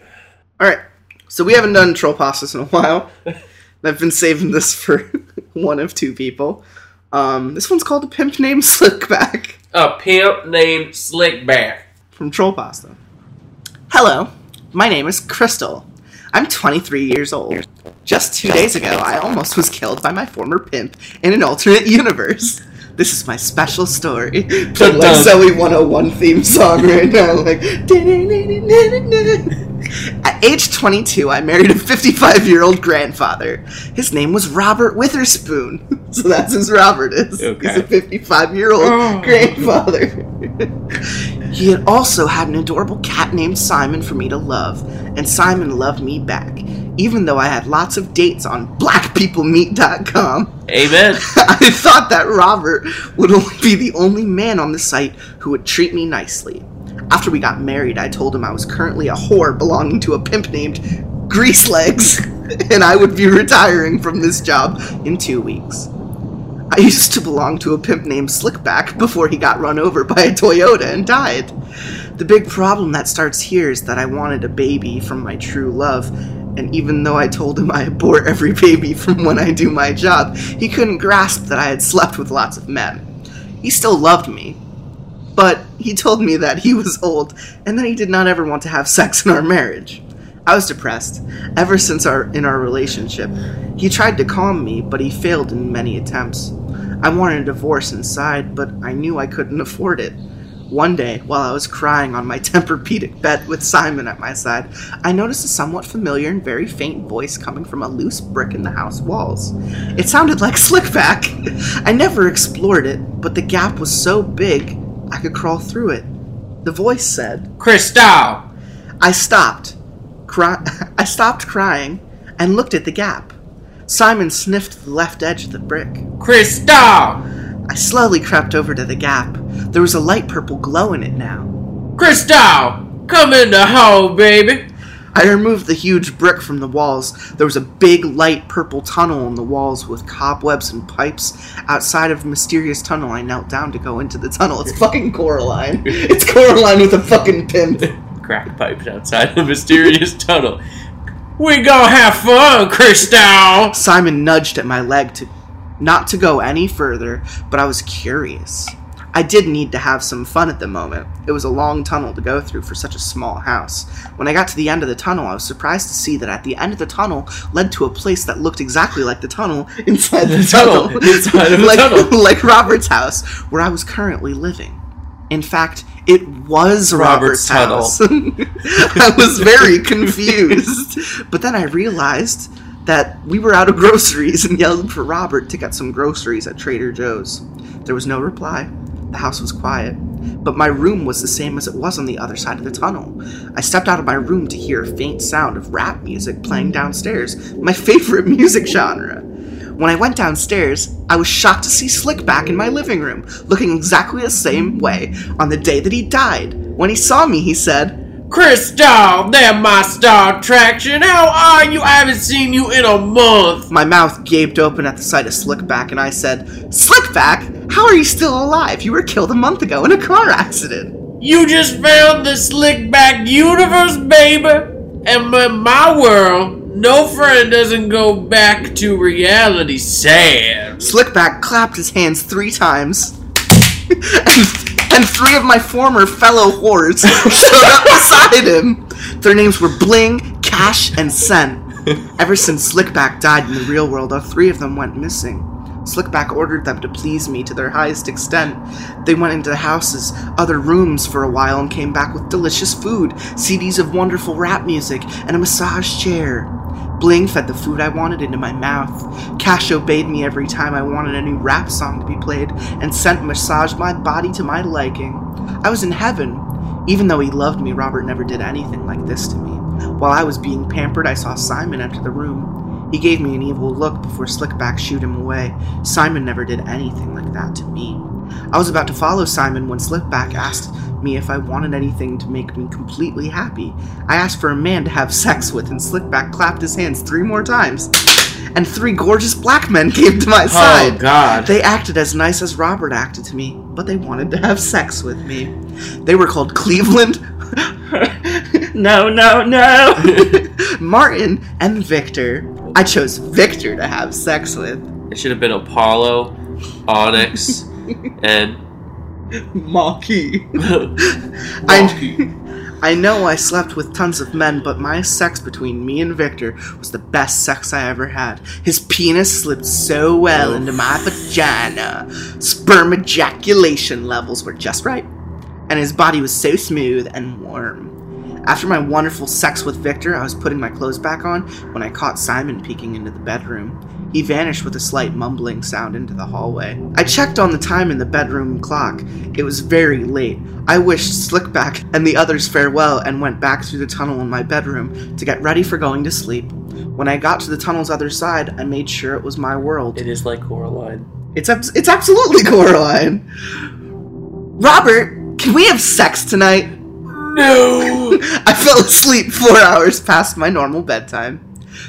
All right. So we haven't done troll pastas in a while. I've been saving this for one of two people. Um, this one's called a pimp named Slickback A pimp named Slickback. from Troll Pasta. Hello, my name is Crystal. I'm 23 years old. Just two days ago, I almost was killed by my former pimp in an alternate universe. This is my special story. Play like. Zoe 101 theme song right now, like. At age 22, I married a 55 year old grandfather. His name was Robert Witherspoon. So that's who Robert is. Okay. He's a 55 year old Oh. grandfather. He had also had an adorable cat named Simon for me to love, and Simon loved me back, even though I had lots of dates on blackpeoplemeet.com. Amen. I thought that Robert would only be the only man on the site who would treat me nicely. After we got married, I told him I was currently a whore belonging to a pimp named Grease Legs, and I would be retiring from this job in two weeks. I used to belong to a pimp named Slickback before he got run over by a Toyota and died. The big problem that starts here is that I wanted a baby from my true love, and even though I told him I abort every baby from when I do my job, he couldn't grasp that I had slept with lots of men. He still loved me, but he told me that he was old and that he did not ever want to have sex in our marriage. I was depressed ever since our in our relationship. He tried to calm me, but he failed in many attempts. I wanted a divorce inside, but I knew I couldn't afford it. One day, while I was crying on my Tempur-Pedic bed with Simon at my side, I noticed a somewhat familiar and very faint voice coming from a loose brick in the house walls. It sounded like Slickback. I never explored it, but the gap was so big I could crawl through it. The voice said, Crystal. I stopped. Cry- I stopped crying and looked at the gap. Simon sniffed the left edge of the brick. Crystal. I slowly crept over to the gap. There was a light purple glow in it now. Crystal. Come in the hole, baby. I removed the huge brick from the walls. There was a big, light purple tunnel in the walls with cobwebs and pipes. Outside of the mysterious tunnel, I knelt down to go into the tunnel. It's fucking Coraline. It's Coraline with a fucking pimp. Crack pipes outside the mysterious tunnel. We gonna have fun, Crystal! Simon nudged at my leg to not to go any further, but I was curious. I did need to have some fun at the moment. It was a long tunnel to go through for such a small house. When I got to the end of the tunnel, I was surprised to see that at the end of the tunnel led to a place that looked exactly like the tunnel inside the, The tunnel, tunnel. inside of the like, tunnel. like Robert's house, where I was currently living. In fact, it was Robert's Robert's, house. I was very confused. But then I realized that we were out of groceries and yelled for Robert to get some groceries at Trader Joe's. There was no reply. The house was quiet, but my room was the same as it was on the other side of the tunnel. I stepped out of my room to hear a faint sound of rap music playing downstairs, my favorite music genre. When I went downstairs, I was shocked to see Slick back in my living room, looking exactly the same way on the day that he died. When he saw me, he said, Crystal, they're my star attraction. How are you? I haven't seen you in a month. My mouth gaped open at the sight of Slickback, and I said, Slickback, how are you still alive? You were killed a month ago in a car accident. You just found the Slickback universe, baby. And in my world, no friend doesn't go back to reality sad. Slickback clapped his hands three times, and, and three of my former fellow whores showed up beside him. Their names were Bling, Cash, and Scent. Ever since Slickback died in the real world, all three of them went missing. Slickback ordered them to please me to their highest extent. They went into the house's other rooms for a while and came back with delicious food, CDs of wonderful rap music, and a massage chair. Bling fed the food I wanted into my mouth. Cash obeyed me every time I wanted a new rap song to be played, and Scent massaged my body to my liking. I was in heaven. Even though he loved me, Robert never did anything like this to me. While I was being pampered, I saw Simon enter the room. He gave me an evil look before Slickback shooed him away. Simon never did anything like that to me. I was about to follow Simon when Slickback asked me if I wanted anything to make me completely happy. I asked for a man to have sex with, and Slickback clapped his hands three more times. And three gorgeous black men came to my oh, side. Oh, God. They acted as nice as Robert acted to me, but they wanted to have sex with me. They were called Cleveland. no, no, no. Martin and Victor. I chose Victor to have sex with. It should have been Apollo, Onix, and. Maki. Rocky. I, I know I slept with tons of men, but my sex between me and Victor was the best sex I ever had. His penis slipped so well into my vagina. Sperm ejaculation levels were just right. And his body was so smooth and warm. After my wonderful sex with Victor, I was putting my clothes back on when I caught Simon peeking into the bedroom. He vanished with a slight mumbling sound into the hallway. I checked on the time in the bedroom clock. It was very late. I wished Slickback and the others farewell and went back through the tunnel in my bedroom to get ready for going to sleep. When I got to the tunnel's other side, I made sure it was my world. It is like Coraline. It's abs- it's absolutely Coraline. Robert, can we have sex tonight? No! I fell asleep four hours past my normal bedtime.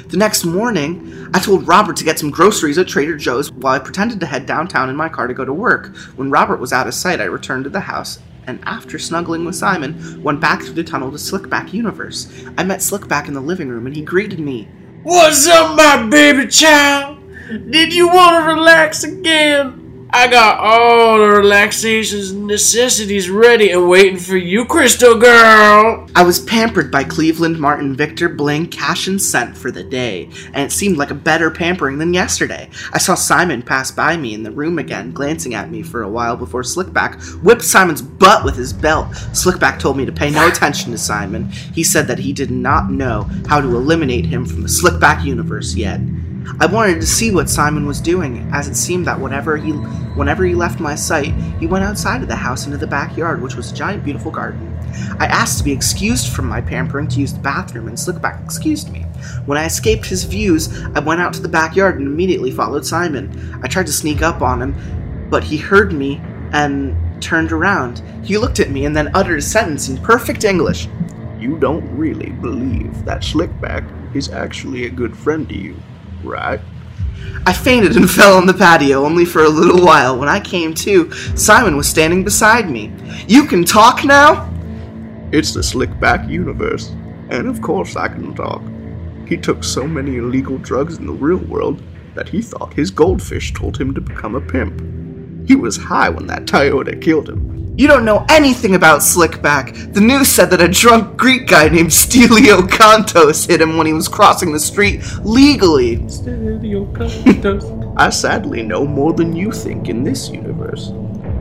The next morning, I told Robert to get some groceries at Trader Joe's while I pretended to head downtown in my car to go to work. When Robert was out of sight, I returned to the house and after snuggling with Simon, went back through the tunnel to Slickback Universe. I met Slickback in the living room and he greeted me. What's up, my baby child? Did you want to relax again? I got all the relaxations and necessities ready and waiting for you, Crystal Girl. I was pampered by Cleveland, Martin, Victor, Bling, Cash, and Scent for the day, and it seemed like a better pampering than yesterday. I saw Simon pass by me in the room again, glancing at me for a while before Slickback whipped Simon's butt with his belt. Slickback told me to pay no attention to Simon. He said that he did not know how to eliminate him from the Slickback universe yet. I wanted to see what Simon was doing, as it seemed that whenever he whenever he left my sight, he went outside of the house into the backyard, which was a giant beautiful garden. I asked to be excused from my pampering to use the bathroom, and Slickback excused me. When I escaped his views, I went out to the backyard and immediately followed Simon. I tried to sneak up on him, but he heard me and turned around. He looked at me and then uttered a sentence in perfect English. You don't really believe that Slickback is actually a good friend to you, right? I fainted and fell on the patio only for a little while. When I came to, Simon was standing beside me. You can talk now? It's the Slickback universe, and of course I can talk. He took so many illegal drugs in the real world that he thought his goldfish told him to become a pimp. He was high when that Toyota killed him. You don't know anything about Slickback. The news said that a drunk Greek guy named Stelio Kontos hit him when he was crossing the street legally. Stelio Kontos. I sadly know more than you think in this universe.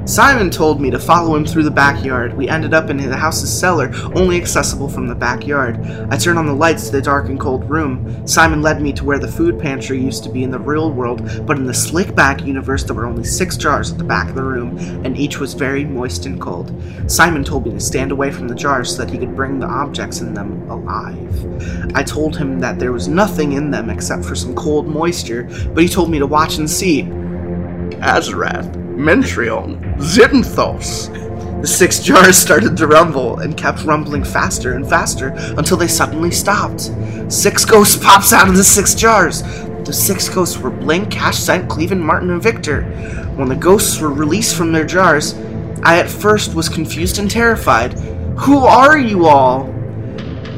Simon told me to follow him through the backyard. We ended up in the house's cellar, only accessible from the backyard. I turned on the lights to the dark and cold room. Simon led me to where the food pantry used to be in the real world, but in the Slickback universe, there were only six jars at the back of the room, and each was very moist and cold. Simon told me to stand away from the jars so that he could bring the objects in them alive. I told him that there was nothing in them except for some cold moisture, but he told me to watch and see. Azarath, Metrion, Zinthos. The six jars started to rumble and kept rumbling faster and faster until they suddenly stopped. Six ghosts pops out of the six jars. The six ghosts were Bling, Cash, Scent, Cleveland, Martin, and Victor. When the ghosts were released from their jars, I at first was confused and terrified. Who are you all?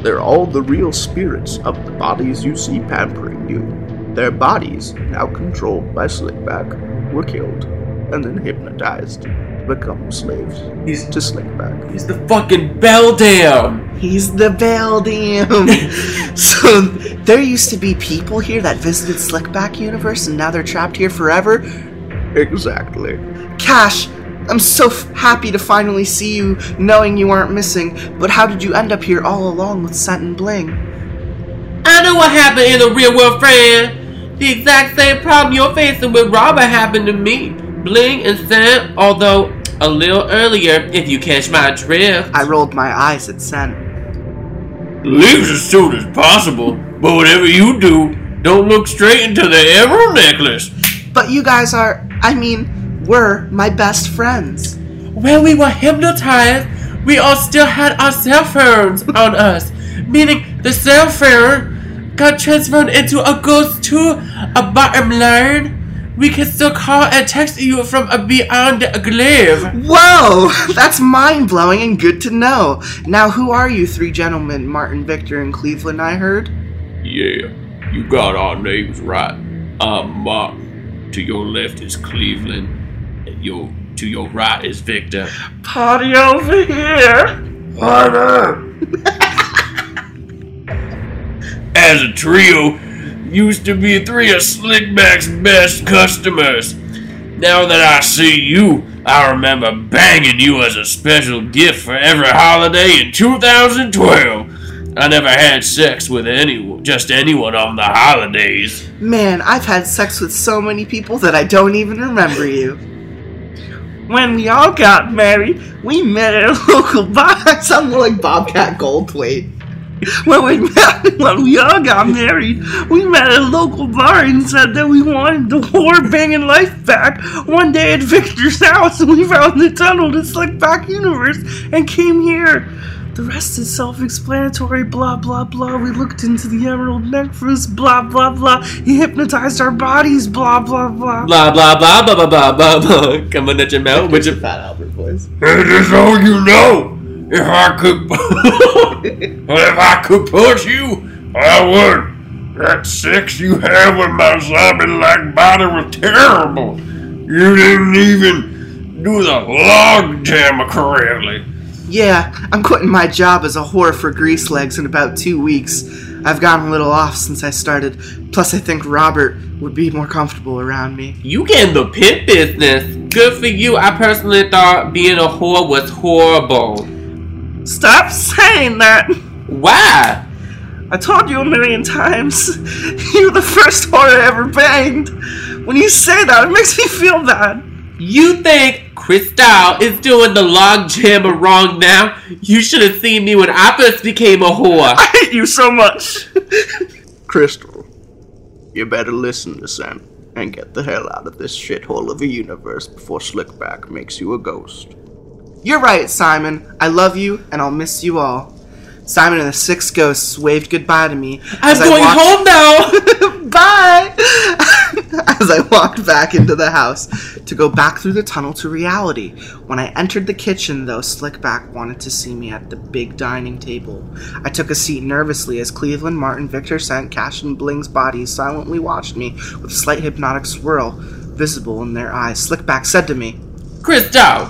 They're all the real spirits of the bodies you see pampering you. Their bodies, now controlled by Slickback, were killed and then hypnotized to become slaves He's to Slickback. he's the fucking Beldam. He's the Beldam. so there used to be people here that visited Slickback Universe, and now they're trapped here forever. Exactly. Cash, I'm so f- happy to finally see you, knowing you aren't missing. But how did you end up here all along with Scent and Bling? I know what happened in the real world, friend. The exact same problem you're facing with Robert happened to me. Bling instead, although a little earlier, if you catch my drift. I rolled my eyes at Scent. Leave as soon as possible, but whatever you do, don't look straight into the emerald necklace. But you guys are, I mean, were my best friends. When we were hypnotized, we all still had our cell phones on us, meaning the cell phone got transferred into a ghost to a bottom line. We can still call and text you from a beyond the glaive. Whoa, that's mind blowing and good to know. Now, who are you three gentlemen, Martin, Victor, and Cleveland? I heard. Yeah, you got our names right. I'm Mark. To your left is Cleveland, and your to your right is Victor. Party over here. As a trio, used to be three of Slickback's best customers. Now that I see you, I remember banging you as a special gift for every holiday in 2012. I never had sex with anyone, just anyone on the holidays. Man, I've had sex with so many people that I don't even remember you. When we all got married, we met at a local bar. I sound more like Bobcat Goldthwait. When we met, when we all got married, we met at a local bar and said that we wanted the whore banging life back. One day at Victor's house, and we found the tunnel to Slickback Universe and came here. The rest is self-explanatory. Blah blah blah. We looked into the emerald necklace. Blah blah blah. He hypnotized our bodies. Blah blah blah. Blah blah blah blah blah blah blah blah. Coming at your mouth with your Fat Albert voice. It is all you know. If I could, if I could push you, I would. That sex you had with my zombie-like body was terrible. You didn't even do the log jam correctly. Yeah, I'm quitting my job as a whore for grease legs in about two weeks. I've gotten a little off since I started. Plus, I think Robert would be more comfortable around me. You get in the pimp business. Good for you. I personally thought being a whore was horrible. Stop saying that! Why? I told you a million times. You're the first whore I ever banged. When you say that, it makes me feel bad. You think Crystal is doing the log jam wrong now? You should have seen me when I first became a whore. I hate you so much. Crystal, you better listen to Sam and get the hell out of this shithole of a universe before Slickback makes you a ghost. You're right, Simon. I love you, and I'll miss you all. Simon and the six ghosts waved goodbye to me. I'm as I going walked- home now. Bye! As I walked back into the house to go back through the tunnel to reality. When I entered the kitchen, though, Slickback wanted to see me at the big dining table. I took a seat nervously as Cleveland, Martin, Victor Scent, Cash, and Bling's bodies silently watched me with a slight hypnotic swirl visible in their eyes. Slickback said to me, Crystal,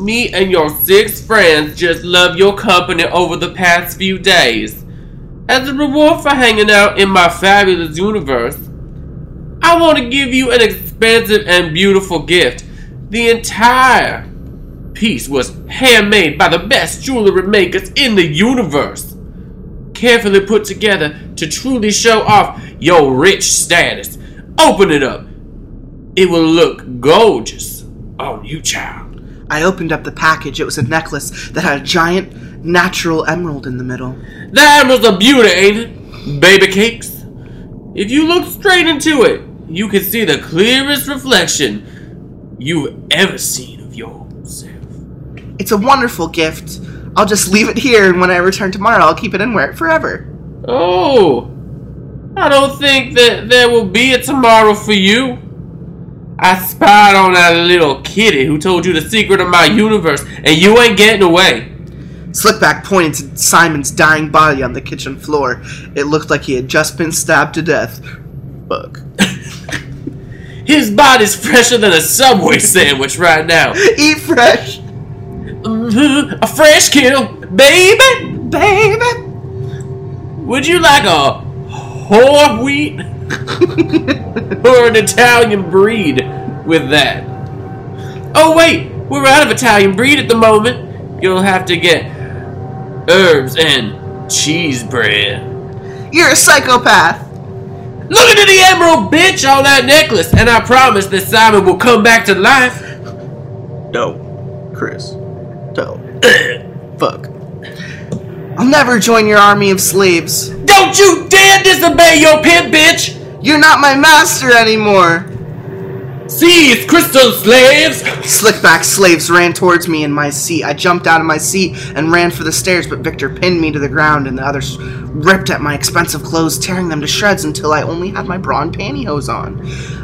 me and your six friends just love your company over the past few days. As a reward for hanging out in my fabulous universe, I want to give you an expensive and beautiful gift. The entire piece was handmade by the best jewelry makers in the universe. Carefully put together to truly show off your rich status. Open it up. It will look gorgeous on you, child. I opened up the package. It was a necklace that had a giant natural emerald in the middle. The emerald's a beauty, ain't it? Baby cakes. If you look straight into it, you can see the clearest reflection you've ever seen of yourself. It's a wonderful gift. I'll just leave it here, and when I return tomorrow, I'll keep it and wear it forever. Oh, I don't think that there will be a tomorrow for you. I spied on that little kitty who told you the secret of my universe, and you ain't getting away. Slickback pointed to Simon's dying body on the kitchen floor. It looked like he had just been stabbed to death. Fuck. His body's fresher than a Subway sandwich right now. Eat fresh, Mhm, A fresh kill, baby! baby. Would you like a whole wheat or an Italian breed with that? Oh wait, we're out of Italian breed at the moment. You'll have to get herbs and cheese bread. You're a psychopath. Look into the emerald bitch on that necklace, and I promise that Simon will come back to life. No, Chris. No. Fuck. I'll never join your army of slaves. Don't you dare disobey your pimp bitch! You're not my master anymore. Seize crystal slaves! Slickback slaves ran towards me in my seat. I jumped out of my seat and ran for the stairs, but Victor pinned me to the ground and the others ripped at my expensive clothes, tearing them to shreds until I only had my bra and pantyhose on.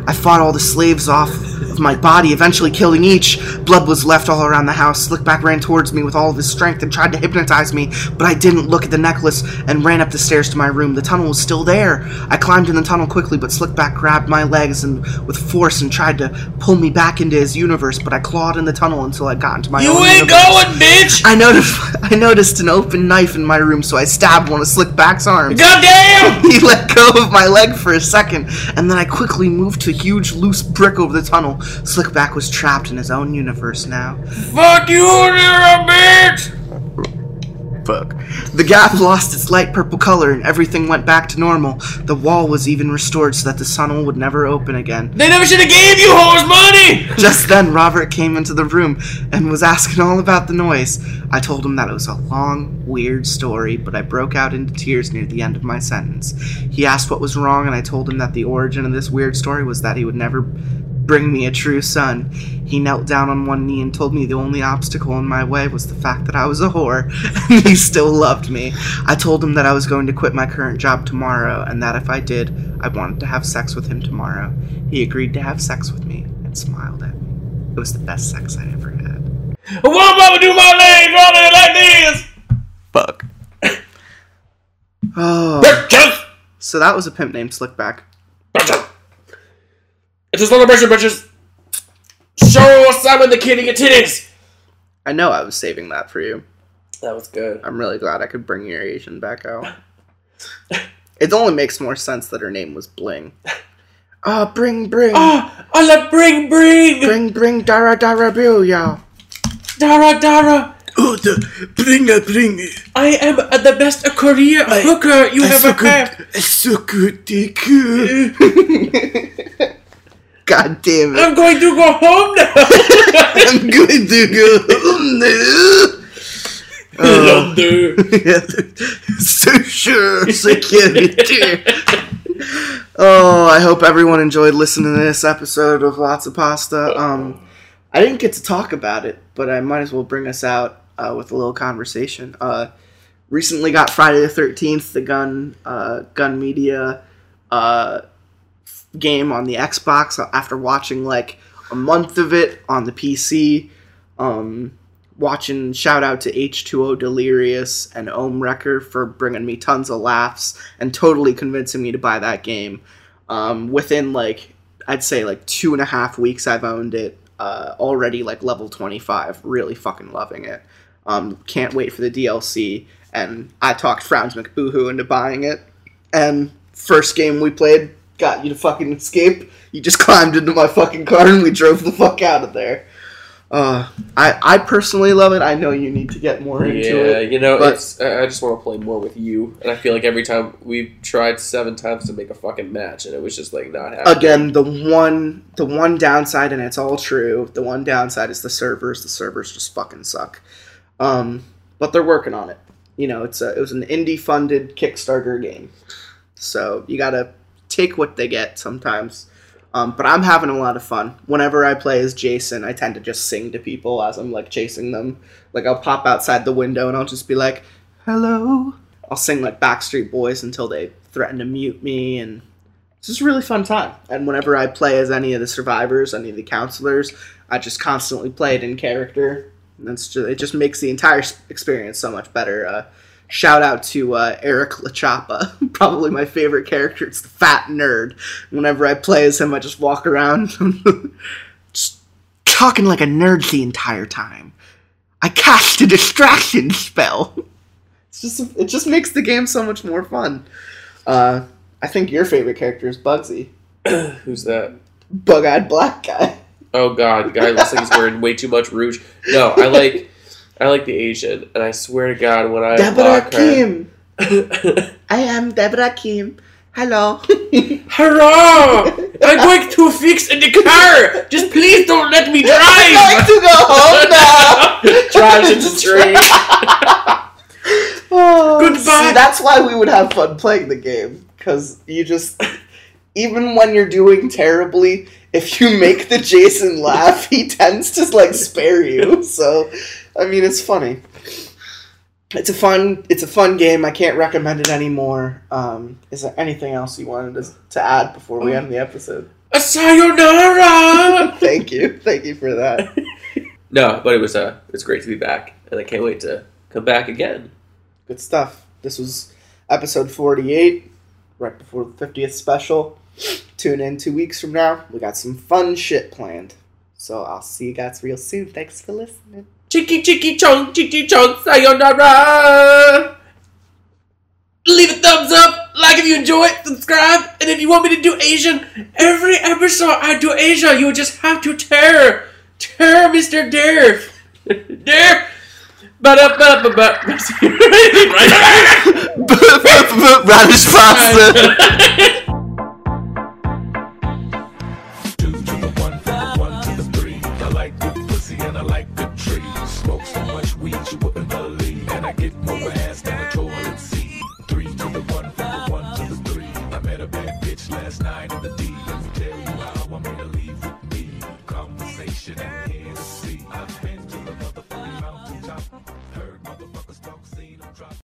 I fought all the slaves off of my body, eventually killing each. Blood was left all around the house. Slickback ran towards me with all of his strength and tried to hypnotize me, but I didn't look at the necklace and ran up the stairs to my room. The tunnel was still there. I climbed in the tunnel quickly, but Slickback grabbed my legs and with force and tried to pull me back into his universe, but I clawed in the tunnel until I got into my You own ain't universe. going, bitch! I noticed I noticed an open knife in my room, so I stabbed one of Slickback's arms. Goddamn! He let go of my leg for a second, and then I quickly moved to a huge loose brick over the tunnel. Slickback was trapped in his own universe now. Fuck you, you're bitch! Fuck. The gap lost its light purple color and everything went back to normal. The wall was even restored so that the tunnel would never open again. They never should have gave you whores money! Just then, Robert came into the room and was asking all about the noise. I told him that it was a long, weird story, but I broke out into tears near the end of my sentence. He asked what was wrong, and I told him that the origin of this weird story was that he would never bring me a true son. He knelt down on one knee and told me the only obstacle in my way was the fact that I was a whore, and he still loved me. I told him that I was going to quit my current job tomorrow, and that if I did, I wanted to have sex with him tomorrow. He agreed to have sex with me and smiled at me. It was the best sex I ever had. What am I gonna do my legs running like this? Fuck. Oh. Bitches! So that was a pimp named Slickback. Bitches! It's a celebration, bitches! Show Simon the Kitty your titties! I know I was saving that for you. That was good. I'm really glad I could bring your Asian back out. it only makes more sense that her name was Bling. Ah, bring, bring. Oh, I love bring, bring! Bring, bring, dara, dara, booyah. Dara, Dara! Oh, the bring a bring. I am uh, the best career hooker you have ever had. It's so good, dick. God damn it. I'm going to go home now. I'm going to go. home Hello, dude. Social security. oh, I hope everyone enjoyed listening to this episode of Lots of Pasta. Um, I didn't get to talk about it, but I might as well bring us out uh, with a little conversation. Uh, recently got Friday the Thirteenth, the gun uh, gun media uh, game on the Xbox after watching like a month of it on the PC. Um, watching shout out to H2O Delirious and Ohmwrecker for bringing me tons of laughs and totally convincing me to buy that game. Um, within like I'd say like two and a half weeks I've owned it. Uh, already like level 25 really fucking loving it um, can't wait for the dlc and i talked franz mcboohoo into buying it and first game we played got you to fucking escape you just climbed into my fucking car and we drove the fuck out of there uh, I, I personally love it. I know you need to get more into Yeah, it. Yeah, you know, but- it's I just want to play more with you, and I feel like every time we've tried seven times to make a fucking match, and it was just like not happening. Again, the one the one downside, and it's all true. The one downside is the servers. The servers just fucking suck. Um, but they're working on it. You know, it's a it was an indie funded Kickstarter game, so you gotta take what they get sometimes. Um, but I'm having a lot of fun. Whenever I play as Jason, I tend to just sing to people as I'm like chasing them. Like I'll pop outside the window and I'll just be like, "Hello." I'll sing like Backstreet Boys until they threaten to mute me, and it's just a really fun time. And whenever I play as any of the survivors, any of the counselors, I just constantly play it in character. And that's just, it just makes the entire experience so much better. Uh, shout out to uh, Eric LaChappa, probably my favorite character. It's the fat nerd. Whenever I play as him, I just walk around, just talking like a nerd the entire time. I cast a distraction spell. It's just it just makes the game so much more fun. Uh, I think your favorite character is Buggzy, Who's that? bug-eyed black guy. Oh god, the guy looks like he's wearing way too much rouge. No, I like I like the Asian, and I swear to God, when I Deborah unlock her, I am Deborah Kim. Hello. Hurrah! I'm going to fix in the car. Just please don't let me drive. I'd like to go home now. Drives into the tree. Oh, Goodbye. See, that's why we would have fun playing the game because you just, even when you're doing terribly, if you make the Jason laugh, he tends to like spare you. So, I mean, it's funny. It's a fun. It's a fun game. I can't recommend it anymore. Um, is there anything else you wanted to, to add before we end the episode? A sayonara. Thank you. Thank you for that. No, but it was uh, it's great to be back, and I can't wait to come back again. Good stuff. This was episode 48, right before the 50th special. Tune in two weeks from now. We got some fun shit planned. So I'll see you guys real soon. Thanks for listening. Chicky chicky chong chicky chong sayonara. Leave a thumbs up, like if you enjoy it, subscribe, and if you want me to do Asian, every episode I do Asia, you just have to tear, tear Mr. Dare, Dare. But up, but up, but Radish pasta.